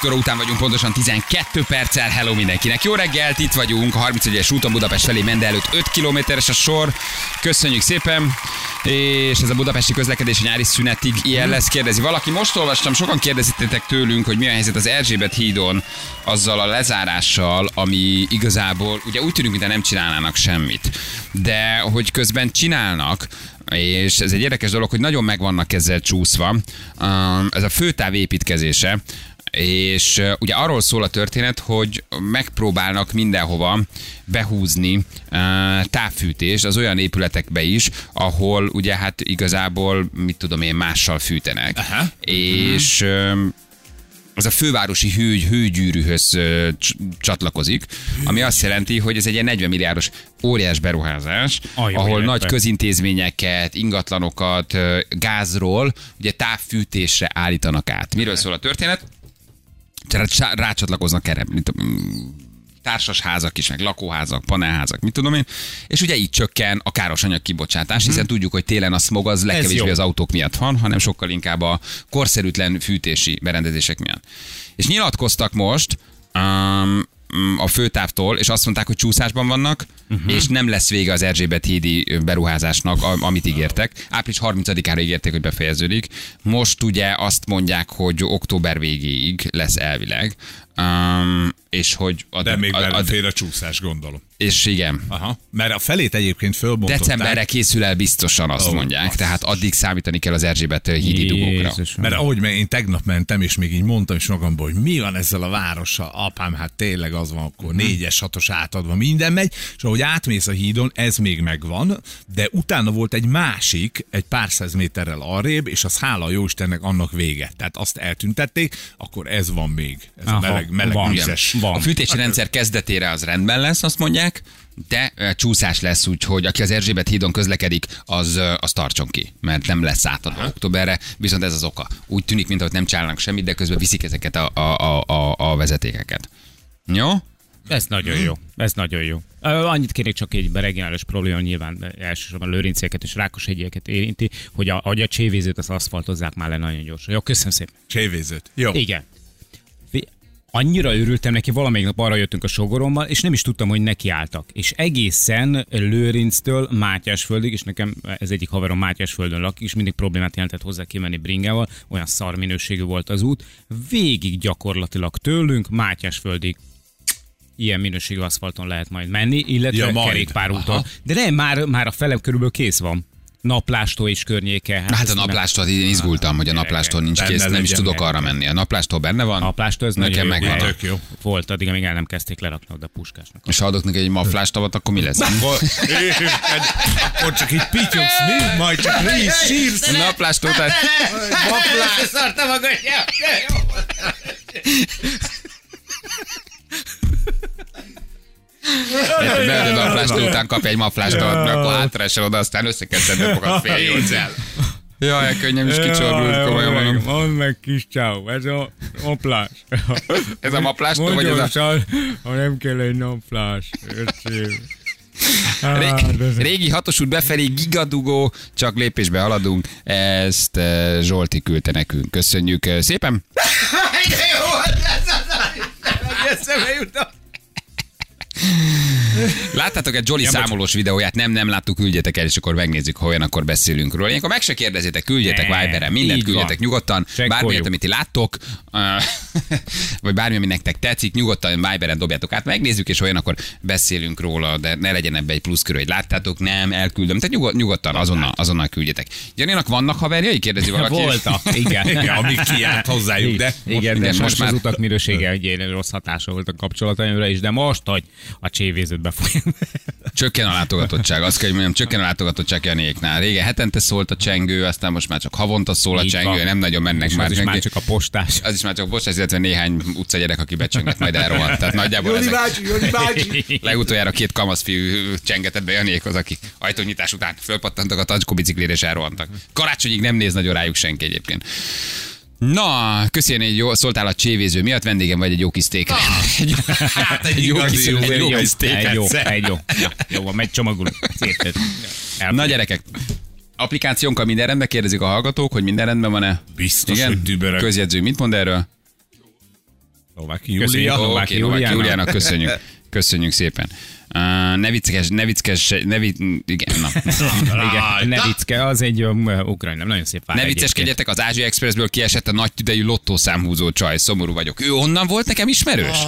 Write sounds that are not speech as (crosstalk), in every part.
7 óra után vagyunk, pontosan 12 perccel. Hello mindenkinek. Jó reggelt, itt vagyunk. A 31-es úton Budapest felé Mende előtt 5 kilométeres a sor. Köszönjük szépen. És ez a budapesti közlekedési nyári szünetig ilyen lesz, kérdezi valaki. Most olvastam, sokan kérdezítettek tőlünk, hogy mi a helyzet az Erzsébet hídon azzal a lezárással, ami igazából ugye úgy tűnik, mintha nem csinálnának semmit. De hogy közben csinálnak, és ez egy érdekes dolog, hogy nagyon meg vannak ezzel csúszva. Ez a főtáv építkezése, és ugye arról szól a történet, hogy megpróbálnak mindenhova behúzni uh, távfűtés az olyan épületekbe is, ahol ugye hát igazából, mit tudom én, mással fűtenek. Aha. És az a fővárosi hő, hőgyűrűhöz csatlakozik, ami azt jelenti, hogy ez egy ilyen 40 milliárdos óriás beruházás, A jó ahol életben. nagy közintézményeket, ingatlanokat, gázról ugye távfűtésre állítanak át. Miről szól a történet? Rá- Rácsatlakoznak erre, mint társas házak is, meg lakóházak, panelházak, mit tudom én, és ugye így csökken a káros anyag kibocsátás, hiszen tudjuk, hogy télen a smog az legkevésbé az autók miatt van, hanem sokkal inkább a korszerűtlen fűtési berendezések miatt. És nyilatkoztak most um, a főtávtól, és azt mondták, hogy csúszásban vannak, uh-huh. és nem lesz vége az Erzsébet hídi beruházásnak, amit ígértek. Április 30-ára ígérték, hogy befejeződik. Most ugye azt mondják, hogy október végéig lesz elvileg, um, és hogy... A, De még a, a, belefér a csúszás, gondolom. és igen, Aha. Mert a felét egyébként fölbontották. decemberre készül el biztosan, azt Ó, mondják. azt. Tehát addig számítani kell az Erzsébet hídi dugókra. Mert ahogy én tegnap mentem, és még így mondtam is magamból, hogy mi van ezzel a várossal, apám, hát tényleg az van, akkor Mhm. négyes, hatos átadva minden megy, és ahogy átmész a hídon, ez még megvan, de utána volt egy másik, egy pár száz méterrel arrébb, és az hála a Jóistennek annak vége. Tehát azt eltüntették, akkor ez van még. Ez a Aha, meleg, meleg van. vízes. Van. A fűtési rendszer kezdetére az rendben lesz, azt mondják, de csúszás lesz, úgyhogy aki az Erzsébet hídon közlekedik, az, az tartson ki, mert nem lesz átadva októberre, viszont ez az oka. Úgy tűnik, mintha nem csinálnak semmit, de közben viszik ezeket a, a, a, a, vezetékeket. Jó? Ez nagyon jó. Ez nagyon jó. Annyit kérnék csak egy regionális probléma, nyilván elsősorban Lőrincéket és Rákoshegyeket érinti, hogy a, hogy a csévézőt az aszfaltozzák már le nagyon gyorsan. Jó, köszönöm szépen. Csévézőt. Jó. Igen. Annyira örültem neki, valamelyik nap arra jöttünk a sogorommal, és nem is tudtam, hogy nekiálltak. És egészen Lőrinctől Mátyásföldig, és nekem ez egyik haverom Mátyásföldön lakik, és mindig problémát jelentett hozzá kimenni bringával, olyan szar minőségű volt az út. Végig gyakorlatilag tőlünk Mátyásföldig ilyen minőségű aszfalton lehet majd menni, illetve Ja, kerékpárúton. De nem, már, már a fele körülbelül kész van. Naplástól és környéke. Hát a ezt nem- naplástól én izgultam, hogy a naplástól nincs Benne kész, nem is tudok arra menni. A naplástól benne van, Naplástól ez nekem nagyon jó. megvan. Tök jó. Volt addig, amíg el nem kezdték lerakni oda puskásnak. És ha adok neki egy maflástavat, akkor mi lesz? Akkor csak így pityogsz, mi? Majd csak mi is sírsz. A naplástól, tehát Szarta magad, Beadod a naplástól után kap egy maflástavat, akkor hátraesel oda, aztán össze kell szedni magad fél nyolcel. Jaj, könnyem is kicsorbult, komolyan mondom. Mondd meg, kis csáó, ez a naplás. Ez a maplástól, vagy ez a... Ha nem kell egy naplás. Öcsém. Ré- régi hatos út befelé gigadugó, csak lépésbe haladunk. Ezt eh, Zsolti küldte nekünk. Köszönjük eh, szépen. (laughs) Láttátok egy Jolly számolós videóját? Nem, nem láttuk, küldjetek el, és akkor megnézzük, ha olyan, akkor beszélünk róla. Ilyenkor meg se kérdezzétek, küldjetek Ne, Viberen, mindent küldjetek nyugodtan, bármilyet, amit ti láttok, (laughs) vagy bármi, ami nektek tetszik, nyugodtan Viberen dobjátok át, megnézzük, és olyan, akkor beszélünk róla, de ne legyen ebbe egy pluszkörő, hogy láttátok, nem, elküldöm. Tehát nyugod, nyugodtan, azonnal, azonnal küldjetek. Janinak vannak haverjai? Kérdezi valaki. (laughs) Voltak, igen. (laughs) Igen, amíg kiállt hozzájuk, de igen, igen, de most már- az utak minősége egy ilyen rossz hatása volt a kapcsolataimra is, de most, hogy a csévézőt befolyam. Csökken a látogatottság, azt kell, hogy mondjam, csökken a látogatottság Janiéknál. Régen hetente szólt a csengő, aztán most már csak havonta szól a Így csengő, van. nem nagyon mennek És már. az is már csak a postás. az is már csak bocsás, illetve néhány utcagyerek, aki becsönget, majd elrohadt. Tehát nagyjából ezek, Jani (laughs) bácsi. legutoljára két kamaszfiú csengetett be Janiékhoz, akik ajtónyitás után fölpattantak a tacskó biciklére és elrohantak. Karácsonyig nem néz nagyon rájuk senki egyébként. Na, köszönjük, hogy jó, szóltál a csévéző miatt, vendégem vagy egy jó kis steak. (laughs) Egy, Hát egy egy jó kis, jó, egy jó kis jó, egy jó, egy jó. Ja, Jó, van, megy csomagoló. Szép. Na gyerekek, applikációnkkal minden rendben, kérdezik a hallgatók, hogy minden rendben van-e? Biztos, Igen? hogy dübörög. Közjegyző mit mond erről? Novák Köszönjük. Júlia. Ó, Oké, Novák okay, Novák Júliának. Júliának köszönjük. Köszönjük szépen. Uh, ne viccekes, ne viccekes, ne vic... Igen, na. (laughs) Igen, Nevicke, az egy um, ukrán, nem nagyon szép vár Ne vicceskedjetek, az Ázsia Expressből kiesett a nagy tüdejű lottószámhúzó csaj. Szomorú vagyok. Ő onnan volt nekem ismerős?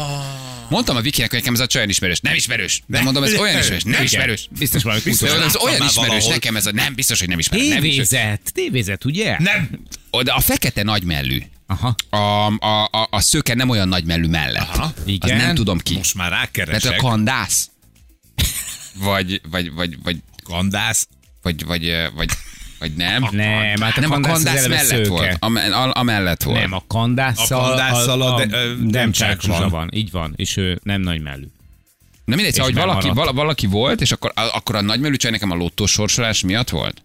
Mondtam a Vikinek, hogy nekem ez a csaj ismerős. Nem ismerős. Nem mondom, ez olyan ismerős. Nem ismerős. Biztos valami Biztos. Ez olyan ismerős, nekem ez a... Nem, biztos, hogy nem ismerős. Tévézet, tévézet, ugye? Nem. De a fekete nagymellű. Aha. A, a, a, a szőke nem olyan nagymellű mellett. Aha. Igen. Az nem tudom ki. Most már Tehát rákeresek. a kandász. Vagy, vagy, vagy, vagy, Kandász. vagy, vagy, vagy, vagy, nem. Nem, hát a nem a kandász az kandász mellett szőke. volt. Am, a, a mellett volt. Nem, a kandásszal, A kandásszal a de- ö, nem demcsák csákzsuzsa van. van. Így van, és ő nem nagy mellű. Na mindegy, szóval, hogy nem valaki, vala, valaki volt, és akkor, a- akkor a nagymelű csaj nekem a lottósorsolás miatt volt?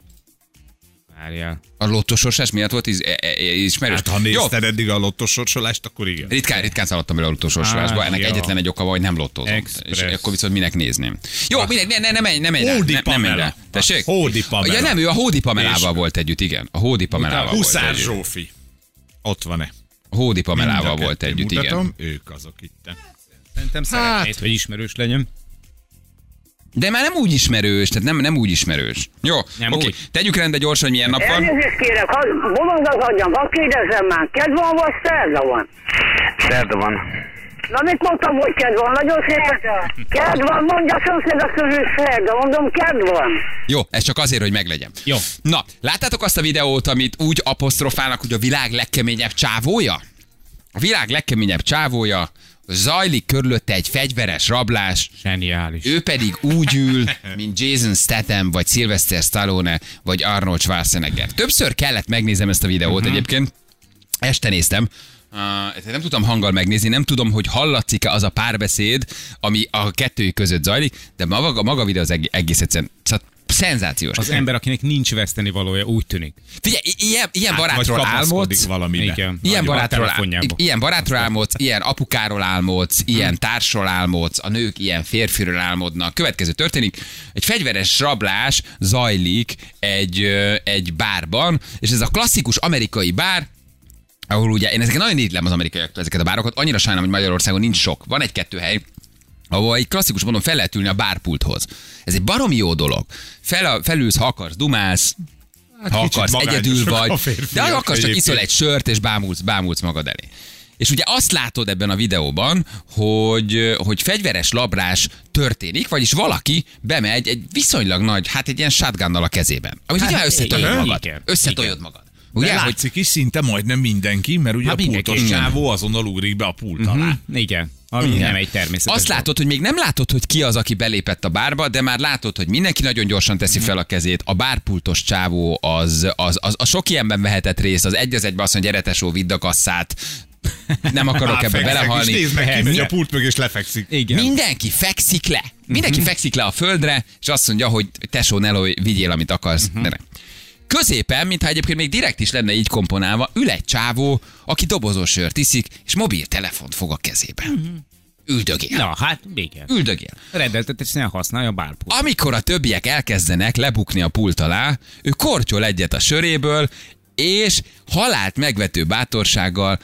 Várjál. A lottósorsolás miatt volt is, e, e, ismerős? Hát ha Jó, nézted eddig a lottosorsolást, akkor igen. Ritkán, ritkán szaladtam bele a lottósorsolásba, Á, ennek jó. egyetlen egy oka van, hogy nem. Express. És akkor viszont minek nézném. Jó, mindegy, ne, ne, ne menj, ne menj Hódi ne, ne menj rá. Tessék? Hódi Pamela. Ja nem, ő a Hódi Pamelával És- volt együtt, igen. A Hódi Pamelával volt Huszár együtt. Zsófi. Ott van-e? A Hódi Pamelával volt együtt, igen. mutatom, Ők azok itt. Szerintem szeretnéd, hogy ismerős legyen. De már nem úgy ismerős, tehát nem, nem úgy ismerős. Jó, Nem oké. úgy. Tegyük rendbe gyorsan, hogy milyen nap van. Elnézést kérek, ha bolond adjam, ha kérdezzem már, kedv van vagy szerda van? Szerda van. Na mit mondtam, hogy kedv van? Nagyon szépen. Kedv van, mondja a szomszédok közül szerda, mondom, kedv van. Jó, ez csak azért, hogy meglegyen. Jó. Na, láttátok azt a videót, amit úgy apostrofálnak, hogy a világ legkeményebb csávója? A világ legkeményebb csávója, zajlik körülötte egy fegyveres rablás, Zseniális. ő pedig úgy ül, (laughs) mint Jason Statham, vagy Sylvester Stallone, vagy Arnold Schwarzenegger. Többször kellett megnézem ezt a videót uh-huh. egyébként. Este néztem. Uh, nem tudtam hanggal megnézni, nem tudom, hogy hallatszik-e az a párbeszéd, ami a kettőjük között zajlik, de maga, maga videó az egész egyszerűen szóval szenzációs. Az ember, akinek nincs veszteni valója, úgy tűnik. Figyelj, ilyen, ilyen Hát, barátról álmodsz, valamibe. Igen. ilyen barátról, a ál, telefonjába. ilyen barátról álmodsz, ilyen apukáról álmodsz, ilyen társról álmodsz, a nők ilyen férfiről álmodnak. Következő történik, egy fegyveres rablás zajlik egy, egy bárban, és ez a klasszikus amerikai bár, ahol ugye, én ezeket nagyon ítlem az amerikaiaktól ezeket a bárokat, annyira sajnálom, hogy Magyarországon nincs sok. Van egy-kettő hely, ahol egy klasszikus módon fel lehet ülni a bárpulthoz. Ez egy baromi jó dolog. Fel, felülsz, ha akarsz, dumálsz, ha Hát kicsit akarsz, egyedül vagy, de ha akarsz, csak iszol egy sört, és bámulsz, bámulsz magad elé. És ugye azt látod ebben a videóban, hogy, hogy fegyveres labrás történik, vagyis valaki bemegy egy viszonylag nagy, hát egy ilyen shotgunnal a kezében. Amit hát, ugye összetoljod igen, magad. igen, Összetoljod magad. Ugye, hogy látszik is szinte majdnem mindenki, mert ugye Hát a pultos csávó azonnal ugrik be a pult alá. Igen. Ami Igen. nem egy természetes. Azt látod, hogy még nem látod, hogy ki az, aki belépett a bárba, de már látod, hogy mindenki nagyon gyorsan teszi fel a kezét. A bárpultos csávó az, az, az, az sok ilyenben vehetett részt, az egy az egybe azt mondja, gyere tesó, vidd a kasszát. (laughs) Nem akarok Á, ebbe belehalni. És nézd meg, kimegy a pult mögé, és lefekszik. Igen. Mindenki fekszik le. Mindenki fekszik le a földre, és azt mondja, hogy tesó, Neló, vigyél, amit akarsz. Uh-huh. Középen, mintha egyébként még direkt is lenne így komponálva, ül egy csávó, aki dobozos sört iszik, és mobiltelefont fog a kezébe. Üldögél. Na, hát igen. Üldögél. Rendeltetesen használja a bárpult. Amikor a többiek elkezdenek lebukni a pult alá, ő kortyol egyet a söréből, és halált megvető bátorsággal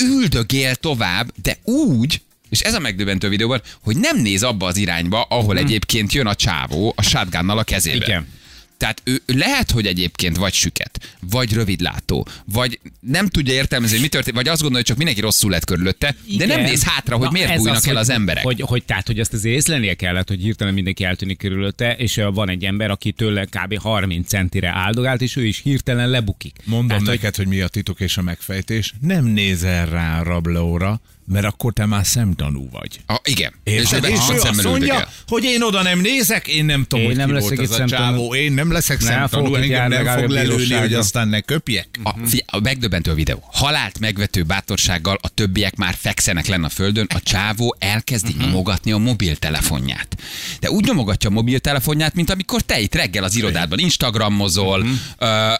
üldögél tovább, de úgy, és ez a megdöbbentő videóban, hogy nem néz abba az irányba, ahol egyébként jön a csávó a shotgunnal a kezébe. Igen. Tehát ő lehet, hogy egyébként vagy süket, vagy rövidlátó, vagy nem tudja értelmezni, hogy mi történt, vagy azt gondolja, hogy csak mindenki rosszul lett körülötte, de nem Igen. néz hátra, hogy Na, miért bújnak az, el hogy- az emberek. Hogy, hogy, tehát, hogy azt az észlenie kellett, hogy hirtelen mindenki eltűnik körülötte, és van egy ember, aki tőle kb. 30 centire áldogált, és ő is hirtelen lebukik. Mondom Tehát, hogy neked, hogy mi a titok és a megfejtés. Nem nézel rá a rablóra, mert akkor te már szemtanú vagy. Ah, igen. Érted? ő És ő azt mondja, üldögél. hogy én oda nem nézek, én nem tudom, Én hogy nem ki leszek volt az a csávó, én nem leszek Nem szemtanú, engem nem fog a lelőni, hogy aztán ne köpjek. A, figyelj, a megdöbbentő a videó. Halált megvető bátorsággal a többiek már fekszenek lenne a földön, a csávó elkezdi Mhm. nyomogatni a mobiltelefonját. De úgy nyomogatja a mobiltelefonját, mint amikor te itt reggel az irodádban instagramozol. Mhm. ö,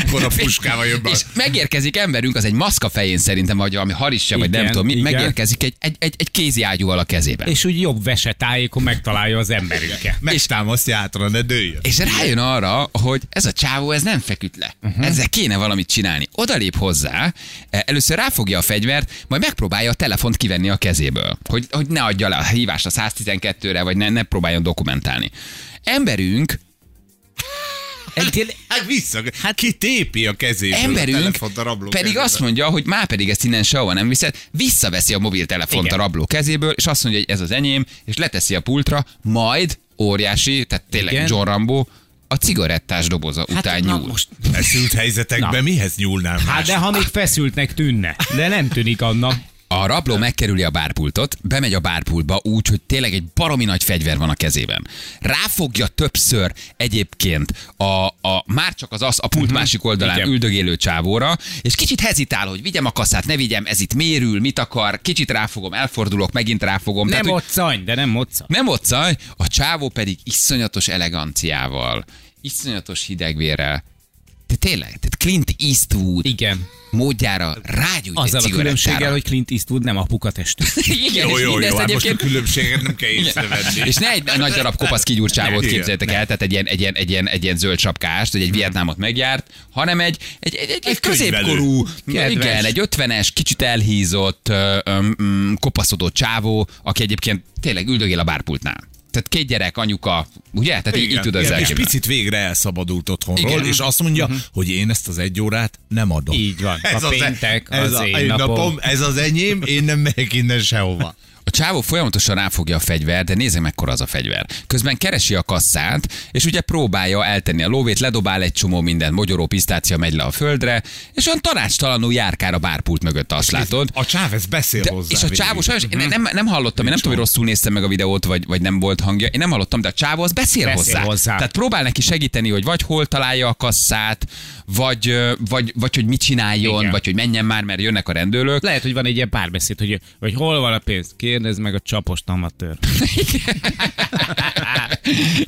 Ekkora (laughs) puskával jön be. és megérkezik emberünk, az egy maszka fején szerintem, vagy valami haris messe, vagy nem tudom mi, igen. megérkezik egy, egy, egy, egy kézi ágyúval a kezében. És úgy jobb vesetájékon megtalálja az emberünket. Megtámasztja átra, ne dőljön. És rájön arra, hogy ez a csávó, ez nem feküdt le. Uh-huh. Ezzel kéne valamit csinálni. Odalép hozzá, eh, először ráfogja a fegyvert, majd megpróbálja a telefont kivenni a kezéből. Hogy, hogy ne adja le a hívást a 112-re, vagy ne, ne próbáljon dokumentálni. Emberünk Egy, (laughs) Hát vissza, hát ki tépi a kezéből a Emberünk telefont a rabló pedig kezébe. azt mondja, hogy már pedig ezt innen sehova nem viszed, visszaveszi a mobiltelefont Igen. a rabló kezéből, és azt mondja, hogy ez az enyém, és leteszi a pultra, majd óriási, tehát tényleg Igen. John Rambo, a cigarettás doboza után hát, na, nyúl. most, Feszült helyzetekben Na. mihez nyúlnám hát más? de ha még feszültnek tűnne, de nem tűnik annak. A rabló megkerüli a bárpultot, bemegy a bárpultba úgy, hogy tényleg egy baromi nagy fegyver van a kezében. Ráfogja többször egyébként a, a már csak az az a pult másik oldalán Igen. üldögélő csávóra, és kicsit hezitál, hogy vigyem a kasszát, ne vigyem, ez itt mérül, mit akar, kicsit ráfogom, elfordulok, megint ráfogom. Nem moccany, de nem mocca. nem otcaj, a csávó pedig iszonyatos eleganciával, iszonyatos hidegvérrel, de tényleg, tehát Clint Eastwood Igen. módjára rágyújt Azzal a különbséggel, hogy Clint Eastwood nem apuka testű. (laughs) Igen, Jó, jó, jó, hát most a különbséget nem kell észrevenni. és ne egy nagy darab kopasz kigyúrcsávót Igen. képzeljétek el, tehát egy ilyen, egy, ilyen, egy, ilyen, egy ilyen zöld sapkást, vagy egy vietnámot megjárt, hanem egy, egy, egy, egy, egy középkorú, igen, egy ötvenes, kicsit elhízott, kopaszodott csávó, aki egyébként tényleg üldögél a bárpultnál. Tehát két gyerek, anyuka, ugye? Tehát így, így Igen, tud az igen, és picit végre elszabadult otthonról, Igen. és azt mondja, hogy én ezt az egy órát nem adom. Így van. A az e- péntek ez az a, én napom. ez az enyém, én nem megyek innen sehova. A csávó folyamatosan ráfogja a fegyver, de nézzük mekkora az a fegyver. Közben keresi a kasszát, és ugye próbálja eltenni a lóvét, ledobál egy csomó minden, mogyoró pisztácia megy le a földre, és olyan tanácstalanul járkál a bárpult mögött, azt látod. A csáv ez beszél De, hozzá. és a csávó sajnos, én nem, nem hallottam, én nem tudom, hogy rosszul néztem meg a videót, vagy, vagy nem volt hangja, én nem hallottam, de a csávó az beszél, Beszél hozzá. hozzá. Tehát próbál neki segíteni, hogy vagy hol találja a kasszát, vagy, vagy, vagy hogy mit csináljon, Igen. vagy hogy menjen már, mert jönnek a rendőrök. Lehet, hogy van egy ilyen párbeszéd, hogy, hogy hol van a pénz. Kérdezd meg a csapost amatőr. (laughs)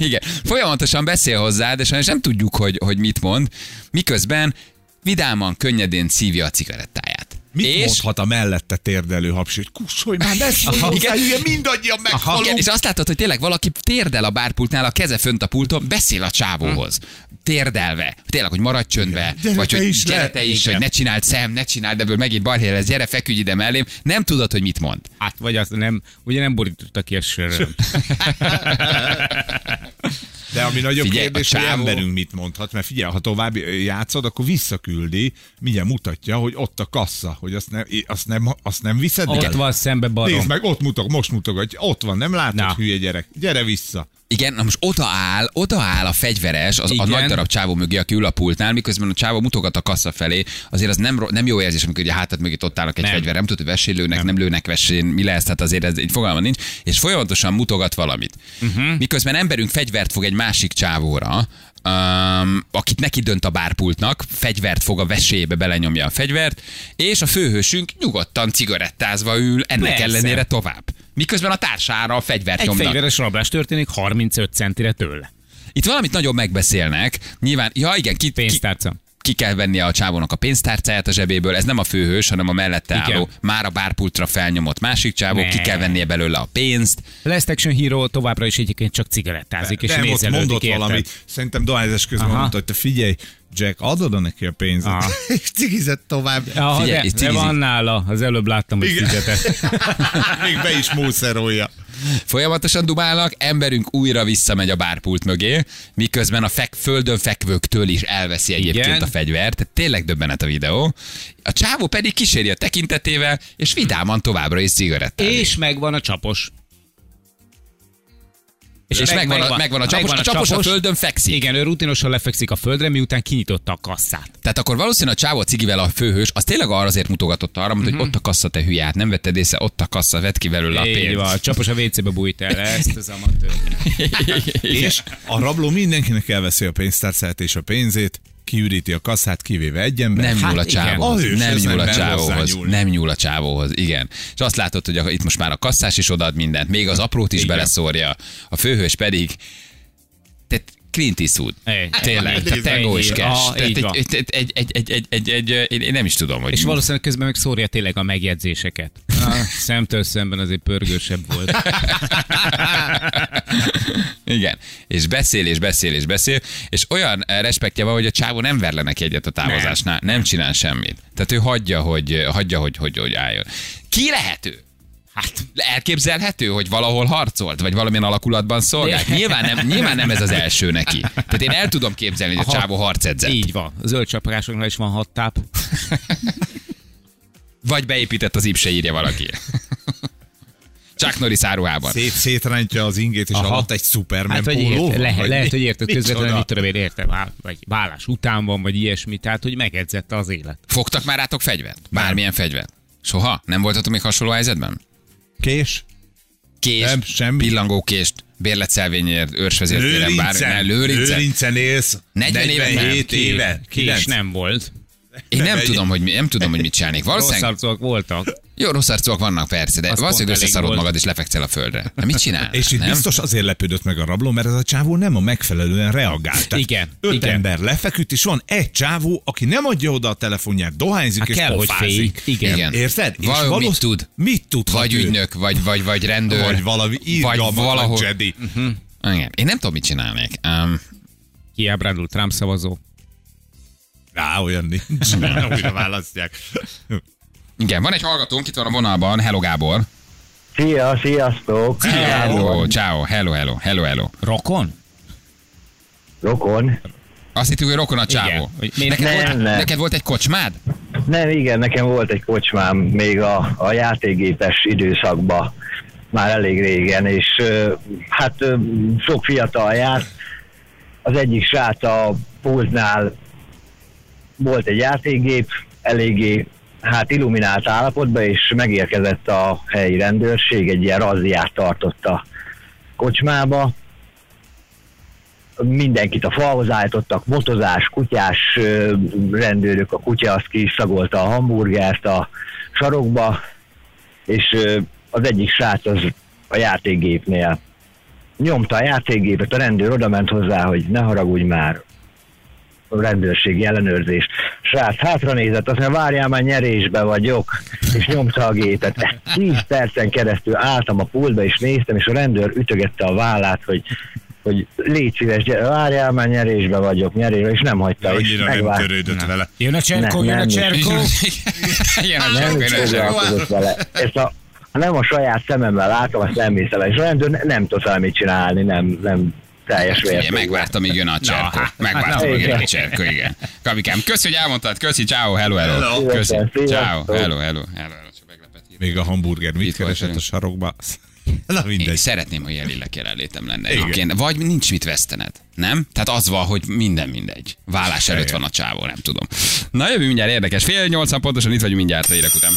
Igen, folyamatosan beszél hozzá, de sajnos nem tudjuk, hogy, hogy mit mond, miközben vidáman, könnyedén szívja a cigarettáját. Mit és, mondhat a mellette térdelő hapsi, hogy kussolj már, ne szólj hozzá, hülye, mindannyian igen, meghalunk. és azt látod, hogy tényleg valaki térdel a bárpultnál, a keze fönt a pulton, beszél a csávóhoz. Térdelve. Tényleg, hogy maradj csöndbe. Gyere vagy hogy is le. gyere te is, Igen. hogy ne csináld szem, ne csináld ebből megint balhé lesz, gyere, feküdj ide mellém. Nem tudod, hogy mit mond. Hát, vagy azt nem, ugye nem borította ki a sörről. (laughs) De ami nagyobb Figyelj, kérdés, a hogy csávó- emberünk mit mondhat, mert figyelj, ha tovább játszod, akkor visszaküldi, mindjárt mutatja, hogy ott a kassa, hogy azt nem, azt nem, azt nem viszed Ott el? van szembe barom. Nézd meg, ott mutat, most mutogatja, ott van, nem látod, Na. hülye gyerek, gyere vissza. Igen, na most oda áll, oda áll a fegyveres, az, a nagy darab csávó mögé, aki ül a pultnál, miközben a csávó mutogat a kassa felé. Azért az nem, nem jó érzés, amikor ugye hátad mögé ott állnak egy Nem. fegyver, nem tudod, hogy vesén lőnek, nem. nem lőnek vesén, mi lesz, tehát azért ez egy fogalma nincs, és folyamatosan mutogat valamit. Uh-huh. Miközben emberünk fegyvert fog egy másik csávóra, Um, akit neki dönt a bárpultnak, fegyvert fog a vesébe, belenyomja a fegyvert, és a főhősünk nyugodtan cigarettázva ül, ennek Persze. ellenére tovább. Miközben a társára a fegyvert Egy nyomnak. fegyveres rablás történik 35 centire tőle. Itt valamit nagyon megbeszélnek. Nyilván, ja igen, ki, ki. Ki kell vennie a csávónak a pénztárcáját a zsebéből. Ez nem a főhős, hanem a mellette Igen. álló, már a bárpultra felnyomott másik csávó, Ne. ki kell vennie belőle a pénzt. Last Action Hero továbbra is egyébként csak cigarettázik, és Nem, ott nézelődik, mondott érted? valamit, szerintem dohányzás közben Aha. mondta, hogy te figyelj, Jack, adod neki a pénzet? Aha. (laughs) És cigizett tovább. Ja, Figyelj, de, de van nála, az előbb láttam, hogy Igen. fizetett. (laughs) Még be is mószerolja. Folyamatosan dumálnak, emberünk újra visszamegy a bárpult mögé, miközben a fek, földön fekvőktől is elveszi egyébként Igen. a fegyvert. Tehát tényleg döbbenet a videó. A csávó pedig kíséri a tekintetével, és vidáman továbbra is cigarettázik. És megvan a csapos. És, és megvan, a, megvan a csapos, a csapos a földön fekszik. Igen, ő rutinosan lefekszik a földre, miután kinyitotta a kasszát. Tehát akkor valószínűleg a csávó a cigivel a főhős, az tényleg arra azért mutogatott arra, mondta, hogy ott a kassa, te hülye, hát nem vetted észre, ott a kassa, vedd ki belőle a Így pénzt. van, a csapos a WC-be bújt el ezt az amatőr. (laughs) És a rabló mindenkinek elveszi a pénztárcát és a pénzét, kiüríti a kasszát, kivéve egy ember. Nem Hát nyúl a igen. csávóhoz. A hős, nem nyúl nem a csávóhoz. Nem nyúl a csávóhoz, igen. És azt látod, hogy a- itt most már a kasszás is odaad mindent, még az aprót is Igen. beleszórja. A főhős pedig tehát Clint Eastwood. Egy, Tényleg, hát, tehát Tango és kes. Én nem is tudom, hogy... És valószínűleg közben meg szórja tényleg a megjegyzéseket. (laughs) Ah, szemtől szemben azért pörgősebb volt. (laughs) Igen. És beszél, és beszél, és beszél, és olyan respektje van, hogy a csávó nem verlenek egyet a távozásnál, nem, nem csinál semmit. Tehát ő hagyja, hogy, hagyja, hogy, hogy, hogy álljon. Ki lehető? Hát elképzelhető, hogy valahol harcolt, vagy valamilyen alakulatban szolgált. Nyilván nem, nyilván nem ez az első neki. Tehát én el tudom képzelni, hogy a Aha. csávó harcedzett. Így van. A zöld csapagásoknál is van hat táp. (laughs) Vagy beépített az ipse írja valaki. Chuck Norris áruhában. Szét, szétrántja az ingét, és Aha. alatt egy Superman Hát, póló érte, van, lehet, vagy lehet, hogy érted közvetlenül, mit tudom én, értem, vagy vállás után van, vagy ilyesmi, tehát, hogy megedzette az élet. Fogtak már rátok fegyvert? Bármilyen fegyvert? Soha? Nem voltatok még hasonló helyzetben? Kés? Kés, Nem, semmi. pillangókést, bérletszelvényért, őrsvezértéren, bár ne, Lőrincen. Lőrincen élsz. 40 éve nem. 47 éve. Kés Kilenc. nem volt. Én nem egy- tudom, hogy, mi- nem tudom, hogy mit csinálnék. Rossz Valószínűleg, arcok voltak. jó, rossz arcok vannak persze, de Az valószínűleg összeszarod magad és lefekszel a földre. De mit csinál? És itt nem? biztos azért lepődött meg a rabló, mert ez a csávó nem a megfelelően reagált. Tehát Igen, Öt igen. ember lefeküdt, és van egy csávó, aki nem adja oda a telefonját, dohányzik Hát és kell, hogy pofázik. félj. Igen. Igen. Érted? És Valami mit valósz- tud? Mit tud? Vagy ügynök, vagy, vagy, vagy rendőr. Vagy valami vagy valahol. Jedi. Igen. Én nem tudom, mit csinálnék. Um, Kiábrándult Trump szavazó. Rá, olyan nincs. Újra választják. igen, van egy hallgatónk, itt van a vonalban, Hello Gábor. Szia, sziasztok! Hello, ciao, hello, hello, hello, hello. Rokon? Rokon. Azt hittük, hogy rokon a csávó. Neked, Nem, volt, nem. neked volt egy kocsmád? Nem, igen, nekem volt egy kocsmám még a, a játékgépes időszakban, már elég régen, és hát sok fiatal járt. Az egyik srác a pultnál volt egy játékgép, eléggé hát illuminált állapotban, és megérkezett a helyi rendőrség, egy ilyen razziát tartott kocsmába, mindenkit a falhoz állítottak, motozás, kutyás rendőrök, a kutya azt ki a hamburgert a sarokba, és az egyik srác az a játékgépnél nyomta a játékgépet, a rendőr oda ment hozzá, hogy ne haragudj már, rendőrségi ellenőrzés. Srác hátra nézett, azt mondja, várjál már nyerésbe vagyok, és nyomta a gépet. 10 percen keresztül álltam a pultba, és néztem, és a rendőr ütögette a vállát, hogy hogy légy szíves, gyere, várjál már nyerésbe vagyok, nyerésbe, és nem hagyta. és Annyira nem törődött vele. Jön a cserkó, Nem, jön a nem. cserkó. Nem (laughs) jön a vele. Ezt a, ha nem a saját szememmel látom, azt nem hiszem. És a rendőr ne- nem tudsz vele mit csinálni, nem, nem teljes Ugye, vért. megvártam, míg jön a cserkó. hát, Megvártam, na, míg jön a igen. cserkó, igen. Kabikám, köszi, hogy elmondtad. Köszi, ciao, hello, hello. Hello. Köszi, ciao, hello, hello, hello. Még a hamburger mit Itt keresett vagyunk. a sarokba? (laughs) Na Én mindegy. szeretném, hogy elillek jelenlétem lenne. Egyébként. Vagy nincs mit vesztened. Nem? Tehát az van, hogy minden mindegy. Vállás előtt van a csávó, nem tudom. Na jövő mindjárt érdekes. Fél nyolcan pontosan itt vagyunk mindjárt a hírek után.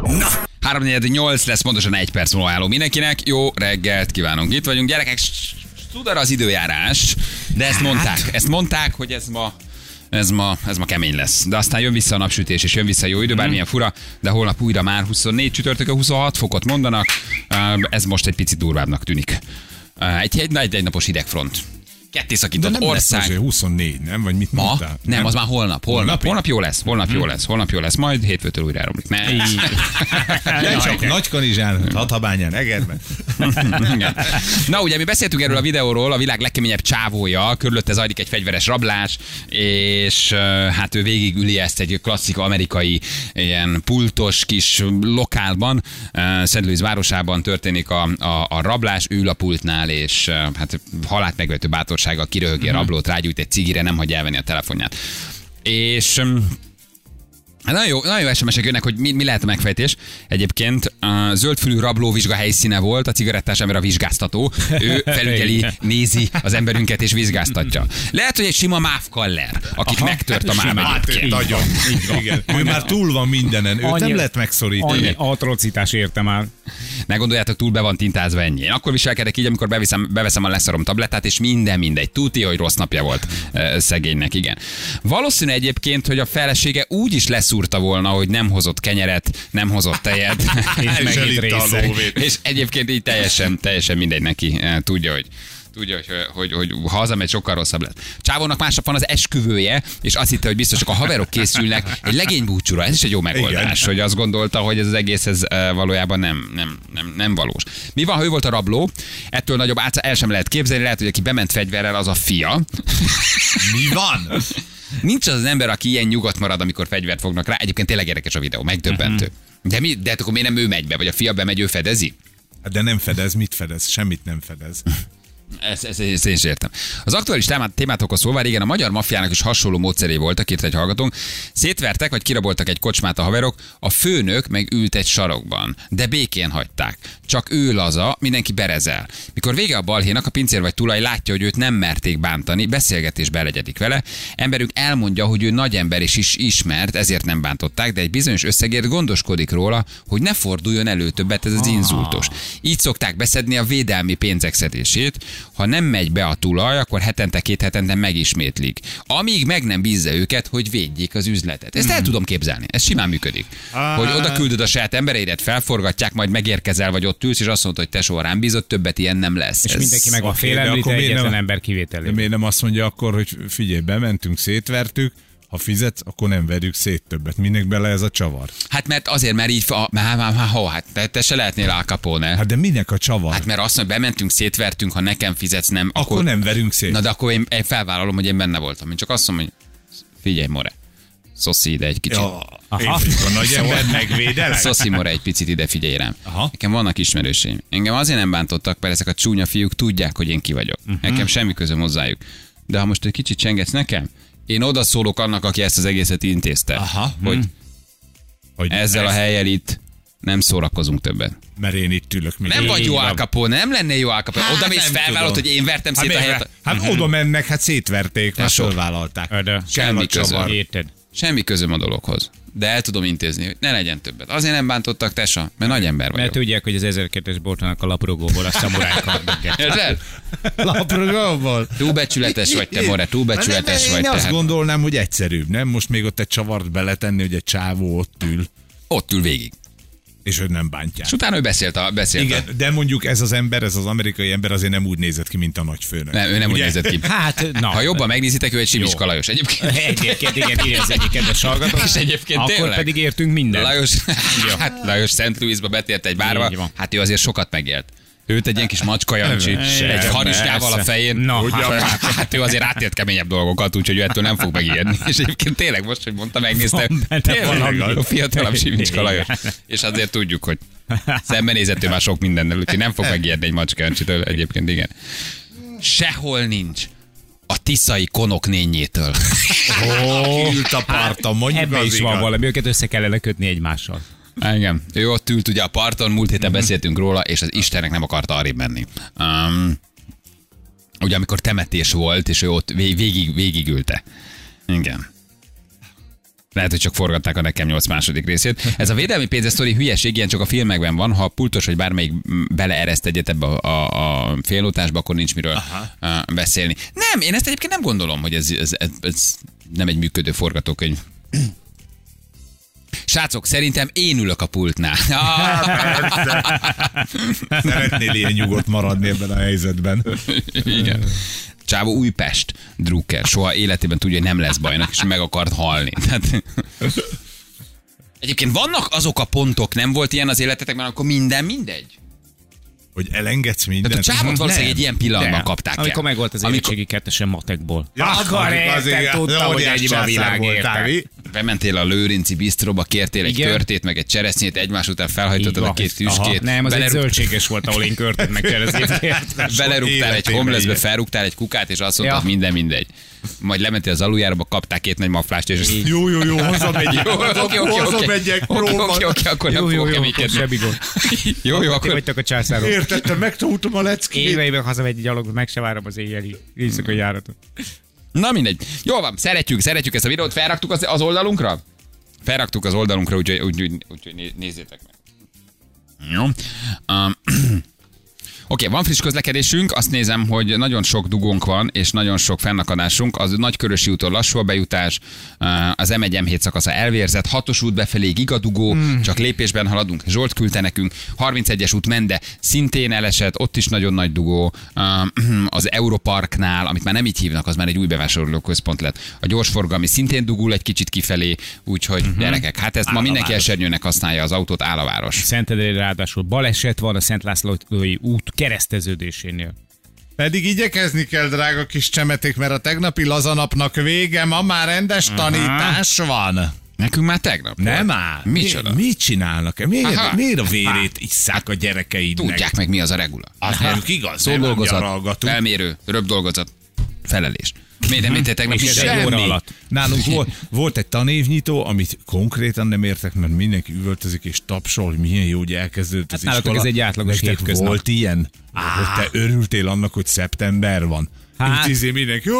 Na. 3 8 lesz pontosan egy perc múlva álló mindenkinek. Jó reggelt kívánunk. Itt vagyunk. Gyerekek, tudod az időjárás, de ezt mondták. Ezt mondták, hogy ez ma ez ma, ez ma kemény lesz. De aztán jön vissza a napsütés, és jön vissza a jó idő, bármilyen fura, de holnap újra már 24 csütörtök, 26 fokot mondanak. Ez most egy picit durvábbnak tűnik. Egy, egy, egy, egy napos hidegfront. Ketté szakított nem lesz ország. azért 24, nem? Vagy mit Ma? mondtál? Nem, az már holnap. Holnap, Holnapi? holnap jó lesz, holnap jó lesz, holnap jó lesz, majd hétfőtől újra elromlik. Ne. De (laughs) csak Nagykanizsán, Tatabányán, Egerben. (laughs) Igen. Na ugye mi beszéltünk erről a videóról, a világ legkeményebb csávója, körülötte zajlik egy fegyveres rablás, és hát ő végigüli ezt egy klasszik amerikai ilyen pultos kis lokálban, Szent Louis városában történik a, a, a rablás, ül a pultnál, és hát halált megvető bátorsággal kiröhögi a rablót, rágyújt egy cigire, nem hagyja elvenni a telefonját. És nagyon jó, nagyon jó SMS-ek jönnek, hogy mi, mi lehet a megfejtés. Egyébként a zöldfülű rablóvizsga helyszíne volt, a cigarettás ember a vizsgáztató. Ő (laughs) felügyeli, nézi az emberünket és vizsgáztatja. Lehet, hogy egy sima MÁV kaller, akit Aha, megtört a MÁV Hát, egyébként. nagyon. Igen. Ő már túl van mindenen. Őt nem Annyi- lehet megszorítani. Annyi atrocitás érte már. Ne gondoljátok, túl be van tintázva ennyi. Én akkor viselkedek így, amikor beviszem, beveszem a leszarom tablettát, és minden mindegy. Tudja, hogy rossz napja volt szegénynek, igen. Valószínű egyébként, hogy a felesége úgy is leszúrta volna, hogy nem hozott kenyeret, nem hozott tejet, (laughs) És (laughs) a részeg. lóvét. és egyébként így teljesen, teljesen mindegy neki. Tudja, hogy Tudja, hogy, hogy, hogy ha hazamegy, sokkal rosszabb lett. Csávónak másnap van az esküvője, és azt hitte, hogy biztos csak a haverok készülnek egy legény búcsúra. Ez is egy jó megoldás, Igen. hogy azt gondolta, hogy ez az egész ez valójában nem, nem, nem, nem valós. Mi van, ha ő volt a rabló? Ettől nagyobb álca el sem lehet képzelni, lehet, hogy aki bement fegyverrel, az a fia. Mi van? Nincs az az ember, aki ilyen nyugodt marad, amikor fegyvert fognak rá. Egyébként tényleg érdekes a videó, megdöbbentő. De, mi, de hát akkor miért nem ő megy be, vagy a fia bemegy, ő fedezi? Hát De nem fedez, mit fedez? Semmit nem fedez. (laughs) Ezt, ezt, ezt én is értem. Az aktuális témát, témátokhoz szólva régen a magyar mafiának is hasonló módszeré voltak, írt egy hallgatónk. Szétvertek, vagy kiraboltak egy kocsmát a haverok, a főnök meg ült egy sarokban, de békén hagyták. Csak ő laza, mindenki berezel. Mikor vége a balhénak, a pincér vagy tulaj látja, hogy őt nem merték bántani, beszélgetésbe belegyedik vele. Emberünk elmondja, hogy ő nagy ember és is ismert, ezért nem bántották, de egy bizonyos összegért gondoskodik róla, hogy ne forduljon elő többet ez az inzultos. Így szokták beszedni a védelmi pénzek szedését. Ha nem megy be a tulaj, akkor hetente, két hetente megismétlik. Amíg meg nem bízza őket, hogy védjék az üzletet. Ezt el tudom képzelni. Ez simán működik. Hogy oda küldöd a saját embereidet, felforgatják, majd megérkezel, vagy ott ülsz, és azt mondod, hogy tesó, rám bízott, többet ilyen nem lesz. És Ez- mindenki meg akkor miért egyetlen nem- ember De kivételével. miért nem azt mondja akkor, hogy figyelj, bementünk, szétvertük, ha fizetsz, akkor nem verjük szét többet. Minek bele ez a csavar? Hát mert azért, mert így, már, már, ha, hát te, te se lehetnél Al Capone. Hát de minek a csavar? Hát mert azt mondja, bementünk, szétvertünk, ha nekem fizetsz, nem. akkor nem verünk szét. Na de akkor én, én felvállalom, hogy én benne voltam. Én csak azt mondom, hogy figyelj, More, szoszi ide egy kicsit. Ja, én a nagy ember megvédelek. Szoszi More egy picit ide figyelj rám. Aha. Nekem vannak ismerőseim. Engem azért nem bántottak, mert ezek a csúnya fiúk tudják, hogy én ki vagyok. Uh-huh. Nekem semmi közöm hozzájuk. De ha most egy kicsit csengetsz nekem, én oda szólok annak, aki ezt az egészet intézte. Aha. Hogy Hogy ezzel a ezt- helyel itt nem szórakozunk többet. Mert én itt ülök. még. Nem vagy jó Capone, nem lennél jó Capone. Hát Oda mész felvállalod, hogy én vertem Hát, szét a miért? helyet. hát oda mennek, hát szétverték, már Tesó. fölvállalták. Semmi a közöm. Érted? Semmi közöm a dologhoz. De el tudom intézni, hogy ne legyen többet. Azért nem bántottak, tesa, mert nagy ember Mert vagyok. tudják, hogy az 1002-es bortanak a laprogóból a szamuráj Érted? Laprogóból. Túlbecsületes vagy te, More, túlbecsületes én vagy azt te. Hát gondolnám, hogy egyszerűbb, nem? Most még ott egy csavart beletenni, hogy egy csávó ott ül, Ott ül végig. És hogy nem bántják. És utána ő beszélt a... Beszélt Igen, A, de mondjuk ez az ember, ez az amerikai ember azért nem úgy nézett ki, mint a nagyfőnök. nem, ő nem úgy Ugye? nézett ki. (laughs) Hát, na. Ha jobban megnézitek, ő egy Simiska Jó. Lajos. Egyébként (laughs) Egyébként, igen, írja az egyik kedves (laughs) hallgató. És egyébként Akkor tényleg? pedig értünk mindent. Lajos, hát Lajos Szent Louisba betért egy bárba, hát ő azért sokat megélt. Őt egy ilyen kis macska Jancsi, egy harisnyával a fején. Na, Ugyan, hát. hát ő azért átélt keményebb dolgokat, úgyhogy ő ettől nem fog megijedni. És egyébként tényleg most, hogy mondta, megnéztem, Van tényleg a fiatalabb Simicska Lajos. És azért tudjuk, hogy szembenézett ő már sok mindennel, úgyhogy nem fog megijedni egy macska Jancsitől. Egyébként igen. Sehol nincs a tiszai konok nényétől. Ó, ült a parton, mondjuk Ebbe az is van igaz. valami, őket össze kellene kötni egymással. Igen. Ő ott ült ugye a parton, múlt héten beszéltünk róla, és az Istennek nem akarta arrébb menni. Um, ugye amikor temetés volt, és ő ott vég- végig, végig ülte. Igen. Lehet, hogy csak forgatták a nekem 8 második részét. Ez a védelmi pénzes sztori hülyeség, ilyen csak a filmekben van. Ha a pultos vagy bármelyik beleereszt egyet ebbe a, a, a félótásba, akkor nincs miről Aha. beszélni. Nem, én ezt egyébként nem gondolom, hogy ez, ez, ez, ez nem egy működő forgatókönyv. Srácok, szerintem én ülök a pultnál. (laughs) Szeretnél ilyen nyugodt maradni ebben a helyzetben. Igen. Csávó Újpest drukker, soha életében tudja, hogy nem lesz bajnak, és meg akart halni. Tehát... Egyébként vannak azok a pontok, nem volt ilyen az életetekben, akkor minden mindegy. Hogy elengedsz mindent. Tehát a csávot valószínűleg Nem. egy ilyen pillanatban De, kapták el. Amikor megvolt az Amikor érettségi kettesen matekból. Ja, akkor az érted, igen. tudtam, hogy ennyi a világ érte. Bementél a Lőrinci bisztróba, kértél egy Igen. körtét, meg egy cseresznyét, egymás után felhajtottad a két Aha. tüskét. Nem, az egy belerugt- zöldséges volt, ahol én körtét megkérdeztem. (laughs) Belerúgtál egy ilyen. felrúgtál egy kukát, és azt mondtad, Ja. minden mindegy. Majd lementél az aluljáróba, kaptál két nagy maflást, és ezt Jó, jó, jó, hazamegyek. (laughs) Jó, oké, oké. Hazamegyek, Oké, próba. oké, oké, akkor nem Jó, jó, fogok jó, keménykedni. semmi gond. (laughs) Jó, jó, akkor vagytok a császárok. Értettem, megtanultam a leckét. Éveiben hazamegy gyalog, meg se várom az éjjeli éjszakai járatot. Na mindegy. Jó van, szeretjük, szeretjük ezt a videót. Felraktuk az, az oldalunkra? Felraktuk az oldalunkra, úgyhogy úgy, úgy, úgy, nézzétek meg. Jó. Um, Oké, van friss közlekedésünk, azt nézem, hogy nagyon sok dugónk van, és nagyon sok fennakadásunk. Az Nagykörösi úton lassú a bejutás, eh, az M1 M7 szakasza elvérzett, hatos út befelé gigadugó, hmm. csak lépésben haladunk. Zsolt küldte nekünk, 31-es út Mende szintén elesett, ott is nagyon nagy dugó. Eh, Az Europarknál, amit már nem így hívnak, az már egy új bevásárlóközpont lett. A gyorsforgalmi szintén dugul egy kicsit kifelé, úgyhogy uh-huh. gyerekek, hát ezt ma mindenki Állaváros. esernyőnek használja az autót, áll a város. Szentendrei ráadásul baleset van a Szent Lászlói út kereszteződésénél. Pedig igyekezni kell, drága kis csemeték, mert a tegnapi lazanapnak vége, ma már rendes tanítás van. Nekünk már tegnap Nem volt. áll. Micsoda? Mi, mit csinálnak? Miért, Aha. miért a vérét isszák a gyerekeidnek? Tudják meg, mi az a regula. Az nem igaz, nem Szóldolgozat, nyaralgatunk. felmérő, röpdolgozat, felelés. Miért nem? És ez egy Semmi. óra alatt. Nálunk volt, volt egy tanévnyitó, amit konkrétan nem értek, mert mindenki üvöltözik és tapsol, hogy milyen jó, hogy elkezdődött az Hát iskola. ez egy átlagos Nektek hétköznap. volt ilyen? Hogy te örültél annak, hogy szeptember van? Hát- Hát. Izé mindenki, jó,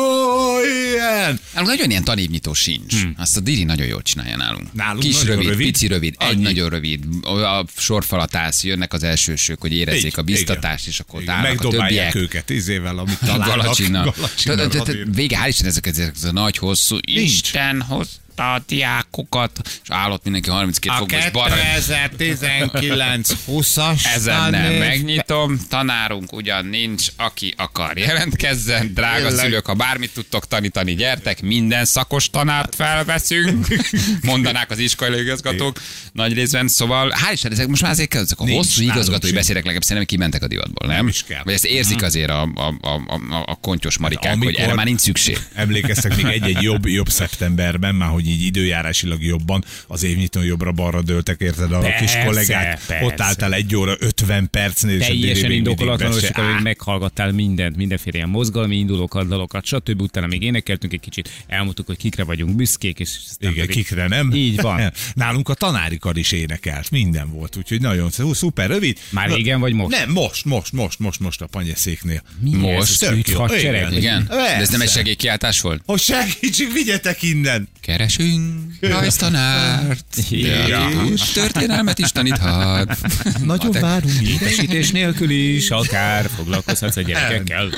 ilyen! Nálunk nagyon ilyen tanévnyitó sincs. Hmm. Azt a Diri nagyon jól csinálja nálunk. Nálunk Kis rövid, rövid. pici rövid, egy Annyi. nagyon rövid. A sorfalat állsz, jönnek az elsősök, hogy érezzék Így, a biztatást, és akkor Igen, a többiek. őket izével, amit találnak. (laughs) Radír. Vége, hál' Isten, ezek, ezek ez a nagy, hosszú, Isten hozta a diákokat, és állott mindenki 32 A fokos balra. 2019 20-as Ezen nem megnyitom, tanárunk ugyan nincs, aki akar jelentkezzen, drága Tényleg. szülők, ha bármit tudtok tanítani, gyertek, minden szakos tanárt felveszünk, (laughs) mondanák az iskolai igazgatók nagy részben, szóval hál' Isten, ezek most már azért ezek a Nincs, hosszú igazgatói beszélek legalább szerintem kimentek a divatból, nem? Nem is kell. Vagy ezt érzik azért a, a, a, a, a kontyos marikák, hogy amikor- erre már nincs szükség. Emlékeztek még egy-egy jobb, jobb szeptemberben, már hogy így időjárásilag jobban, az évnyitón jobbra-balra dőltek, érted? A Persze, kis kollégák persze. ott álltál egy óra 50 percnél, Teljesen indokolatlanul, és akkor még meghallgattál mindent, mindenféle ilyen mozgalmi indulókat, dalokat, stb. Utána még énekeltünk egy kicsit, elmondtuk, hogy kikre vagyunk büszkék, és Igen, pedig- kikre nem? Így van. (laughs) Nálunk a tanári kar is énekelt, minden volt, úgyhogy nagyon szó- szuper rövid. Már Na- régen vagy most? Nem, most, most, most, most, most a panyeszéknél. Most? Tök jó. Igen. Igen? De ez nem egy segélykiáltás volt? Hogy segítsük, vigyetek innen! Keresünk rajztanárt, tud, történelmet is taníthat. Nagyon várunk. Értesítés nélkül is akár foglalkozhatsz a gyerekekkel.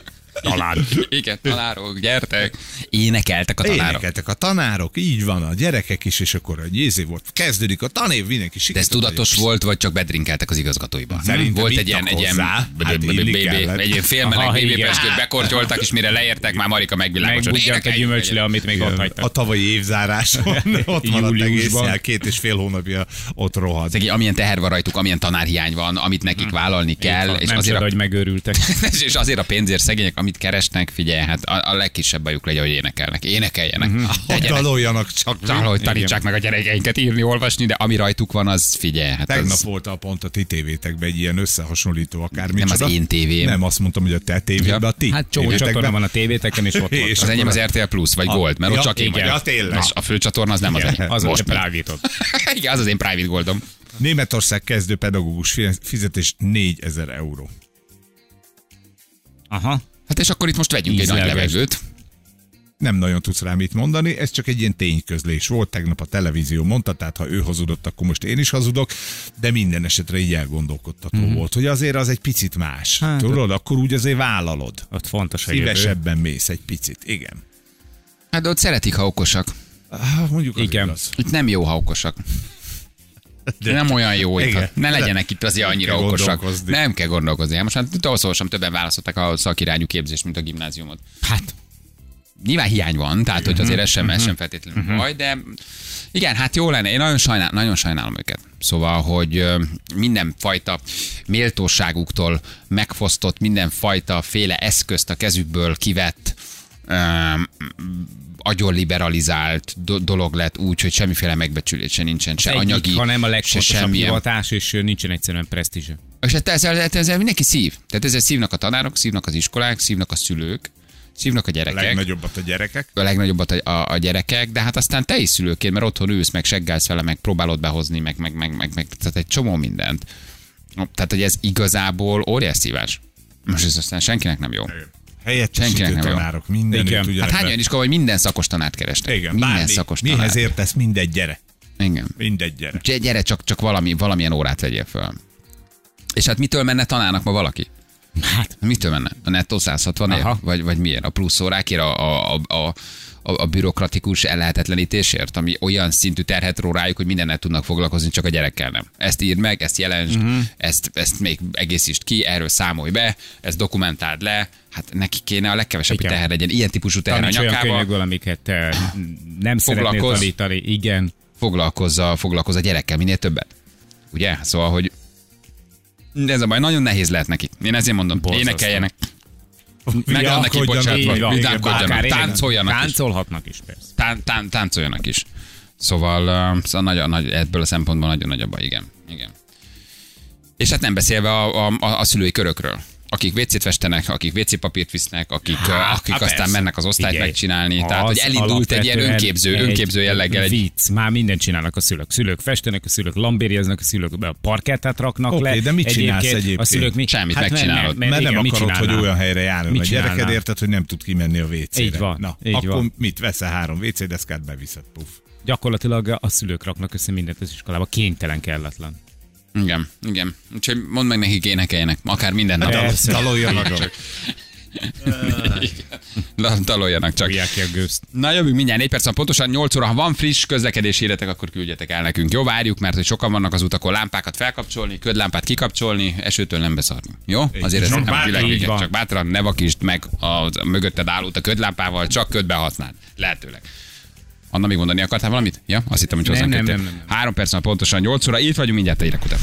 Talán. (laughs) Igen, tanárok, gyertek. Énekeltek a tanárok. Énekeltek a tanárok, így van, a gyerekek is, és akkor egy ézé volt. Kezdődik a tanév, mindenki De sikert. ez tudatos volt, vagy csak bedrinkeltek az igazgatóiba? Szerintem volt egy ilyen, egy ilyen. Hát egy ilyen félmeleg bekortyoltak, és mire leértek, már Marika megvilágosodott. Megbudjant a gyümölcsle, amit még ott A hagytak. tavalyi évzáráson (laughs) ott maradt egész Júliusban. el, két és fél hónapja ott rohadt. Szegény, amilyen teher van rajtuk, amilyen tanárhiány van, amit nekik vállalni kell, és nem azért, a, hogy megőrültek. (laughs) és azért a pénzért szegények, amit keresnek, figyelj, hát a, a legkisebb bajuk legyen, hogy énekelnek. Énekeljenek. Mhm. Hogy Tegyenek. daloljanak csak. Csak, hogy tanítsák meg a gyerekeinket írni, olvasni, de ami rajtuk van, az figyelj. Hát Tegnap az, volt a pont a ti tévétekben egy ilyen összehasonlító akármi. Nem az én tévém. Nem, azt mondtam, hogy a te tévédben, Ja. a ti Hát csomó csatorna van a tévéteken, és ott (laughs) És volt. az enyém az RTL Plus, vagy A- Gold, mert ott ja, csak én vagyok. ja, tényleg. És a főcsatorna az nem az enyém. Az Most private (laughs) Igen, az az én private goldom. Németország kezdő pedagógus fi- fizetés 4000 euró. Aha. Hát és akkor itt most vegyünk egy nagy levegőt. Nem nagyon tudsz rá mit mondani, ez csak egy ilyen tényközlés volt, tegnap a televízió mondta, tehát ha ő hazudott, akkor most én is hazudok, de minden esetre így elgondolkodtató mm. volt, hogy azért az egy picit más. Hát, Tudod, akkor úgy azért vállalod. Ott fontos a jövő. Szívesebben mész egy picit, igen. Hát ott szeretik, ha okosak. Ah, mondjuk az Igen. igaz. Itt nem jó, ha okosak. De nem olyan jó itt. Ne legyenek itt azért Nem annyira kell okosak. Nem kell gondolkozni. Hát most már ahhoz olvasom, többen választották a szakirányú képzést, mint a gimnáziumot. Hát, Nyilván hiány van, tehát hogy azért ez sem, ez sem feltétlenül baj, de igen, hát jó lenne. Én nagyon, sajnál, nagyon sajnálom őket. Szóval, hogy mindenfajta méltóságuktól megfosztott, mindenfajta féle eszközt a kezükből kivett, öm, agyon liberalizált do- dolog lett úgy, hogy semmiféle megbecsülése nincsen, se egyik, anyagi, hanem a se legfontosabb semmilyen. hivatás, és nincsen egyszerűen presztízse. És hát ezzel, ezzel mindenki szív. Tehát ezzel szívnak a tanárok, szívnak az iskolák, szívnak a szülők, szívnak a A gyerekek legnagyobbat a gyerekek. a legnagyobbat a, a, a gyerekek, de hát aztán te is szülőként, mert otthon ülsz, meg seggálsz vele, meg próbálod behozni, meg, meg, meg, meg, meg tehát egy csomó mindent. Tehát, hogy ez igazából óriás szívás. Most ez aztán senkinek nem jó. Helyettesítő Senkinek nem jó. tanárok, mindenütt Igen. ugyanebben. Hát hány olyan iskola, hogy minden szakos tanárt keresnek? Igen, minden bármi. szakos Mihez tanár. értesz, mindegy gyere. Igen. Mindegy gyere. Gyere, Gyere, csak, csak valami, valamilyen órát vegyél föl. És hát mitől menne tanárnak ma valaki? Hát, Mitől menne? A nettó 160 ér? Vagy, vagy miért? A plusz órákért? A, a, a, a, a, a bürokratikus ellehetetlenítésért, ami olyan szintű terhet ró rájuk, hogy mindennel tudnak foglalkozni, csak a gyerekkel nem. Ezt írd meg, ezt jelensd, uh-huh. ezt, ezt még egészítsd ki, erről számolj be, ezt dokumentáld le, hát neki kéne a legkevesebb, Igen. teher legyen. Ilyen típusú teher a taníts olyan nyakába, könyvekből, amiket eh, nem szeretnél tanítani. Igen. foglalkozza, foglalkozza a gyerekkel minél többet. Ugye? Szóval, hogy de ez a baj, nagyon nehéz lehet neki. Én ezért mondom, Borzasztó. énekeljenek, meg Ja, van neki így van, bocsátva, igen, vidámkodjanak, táncoljanak is. Táncolhatnak is persze. Tán, tán, táncoljanak is. Szóval, szóval nagyon nagy, ebből a szempontból nagyon nagy a baj, igen. igen. És hát nem beszélve a, a, a, a szülői körökről. Akik vécét festenek, akik WC papírt visznek, akik, hát, akik hát aztán persze. mennek az osztályt Figyelj, megcsinálni. Tehát, az hogy elindult egy ilyen önképző, egy önképző jelleggel egy Vicc, már mindent csinálnak a szülők. Szülők festenek, a szülők lambérieznek, a szülők a parkettát raknak Oké, le. de mit csinálsz A egyébként? szülők mi? Semmit, mert- megcsinálod. mert, Mert nem igen, mit akarod, hogy olyan helyre járjon Mit a gyereked, érted, hogy nem tud kimenni a WC-re. Így van, Na, így akkor van. mit veszel három WC deszkát, beviszed, puff. Gyakorlatilag a szülők raknak össze mindent az iskolába. Kénytelen, kelletlen. Igen, igen. Úgyhogy mondd meg nekik, énekeljenek, akár minden nap. Persze. Daloljanak. Da- Daloljanak csak. Fogják ki a gőzt. Na jövünk mindjárt 4 perc, van pontosan 8 óra. Ha van friss közlekedési híretek, akkor küldjetek el nekünk. Jó, várjuk, mert hogy sokan vannak az utakon lámpákat felkapcsolni, ködlámpát kikapcsolni, esőtől nem beszarni. Jó? Azért ez Csak nem a bátran. világ Így vége. van. Csak bátran ne vakítsd meg a mögötted állót a ködlámpával, csak ködbe használd. Lehetőleg. Anna még mondani akartál valamit? Ja, azt hittem, hogy hozzánk nem, nem, nem, nem. Három perc pontosan 8 óra, itt vagyunk mindjárt a hírek után.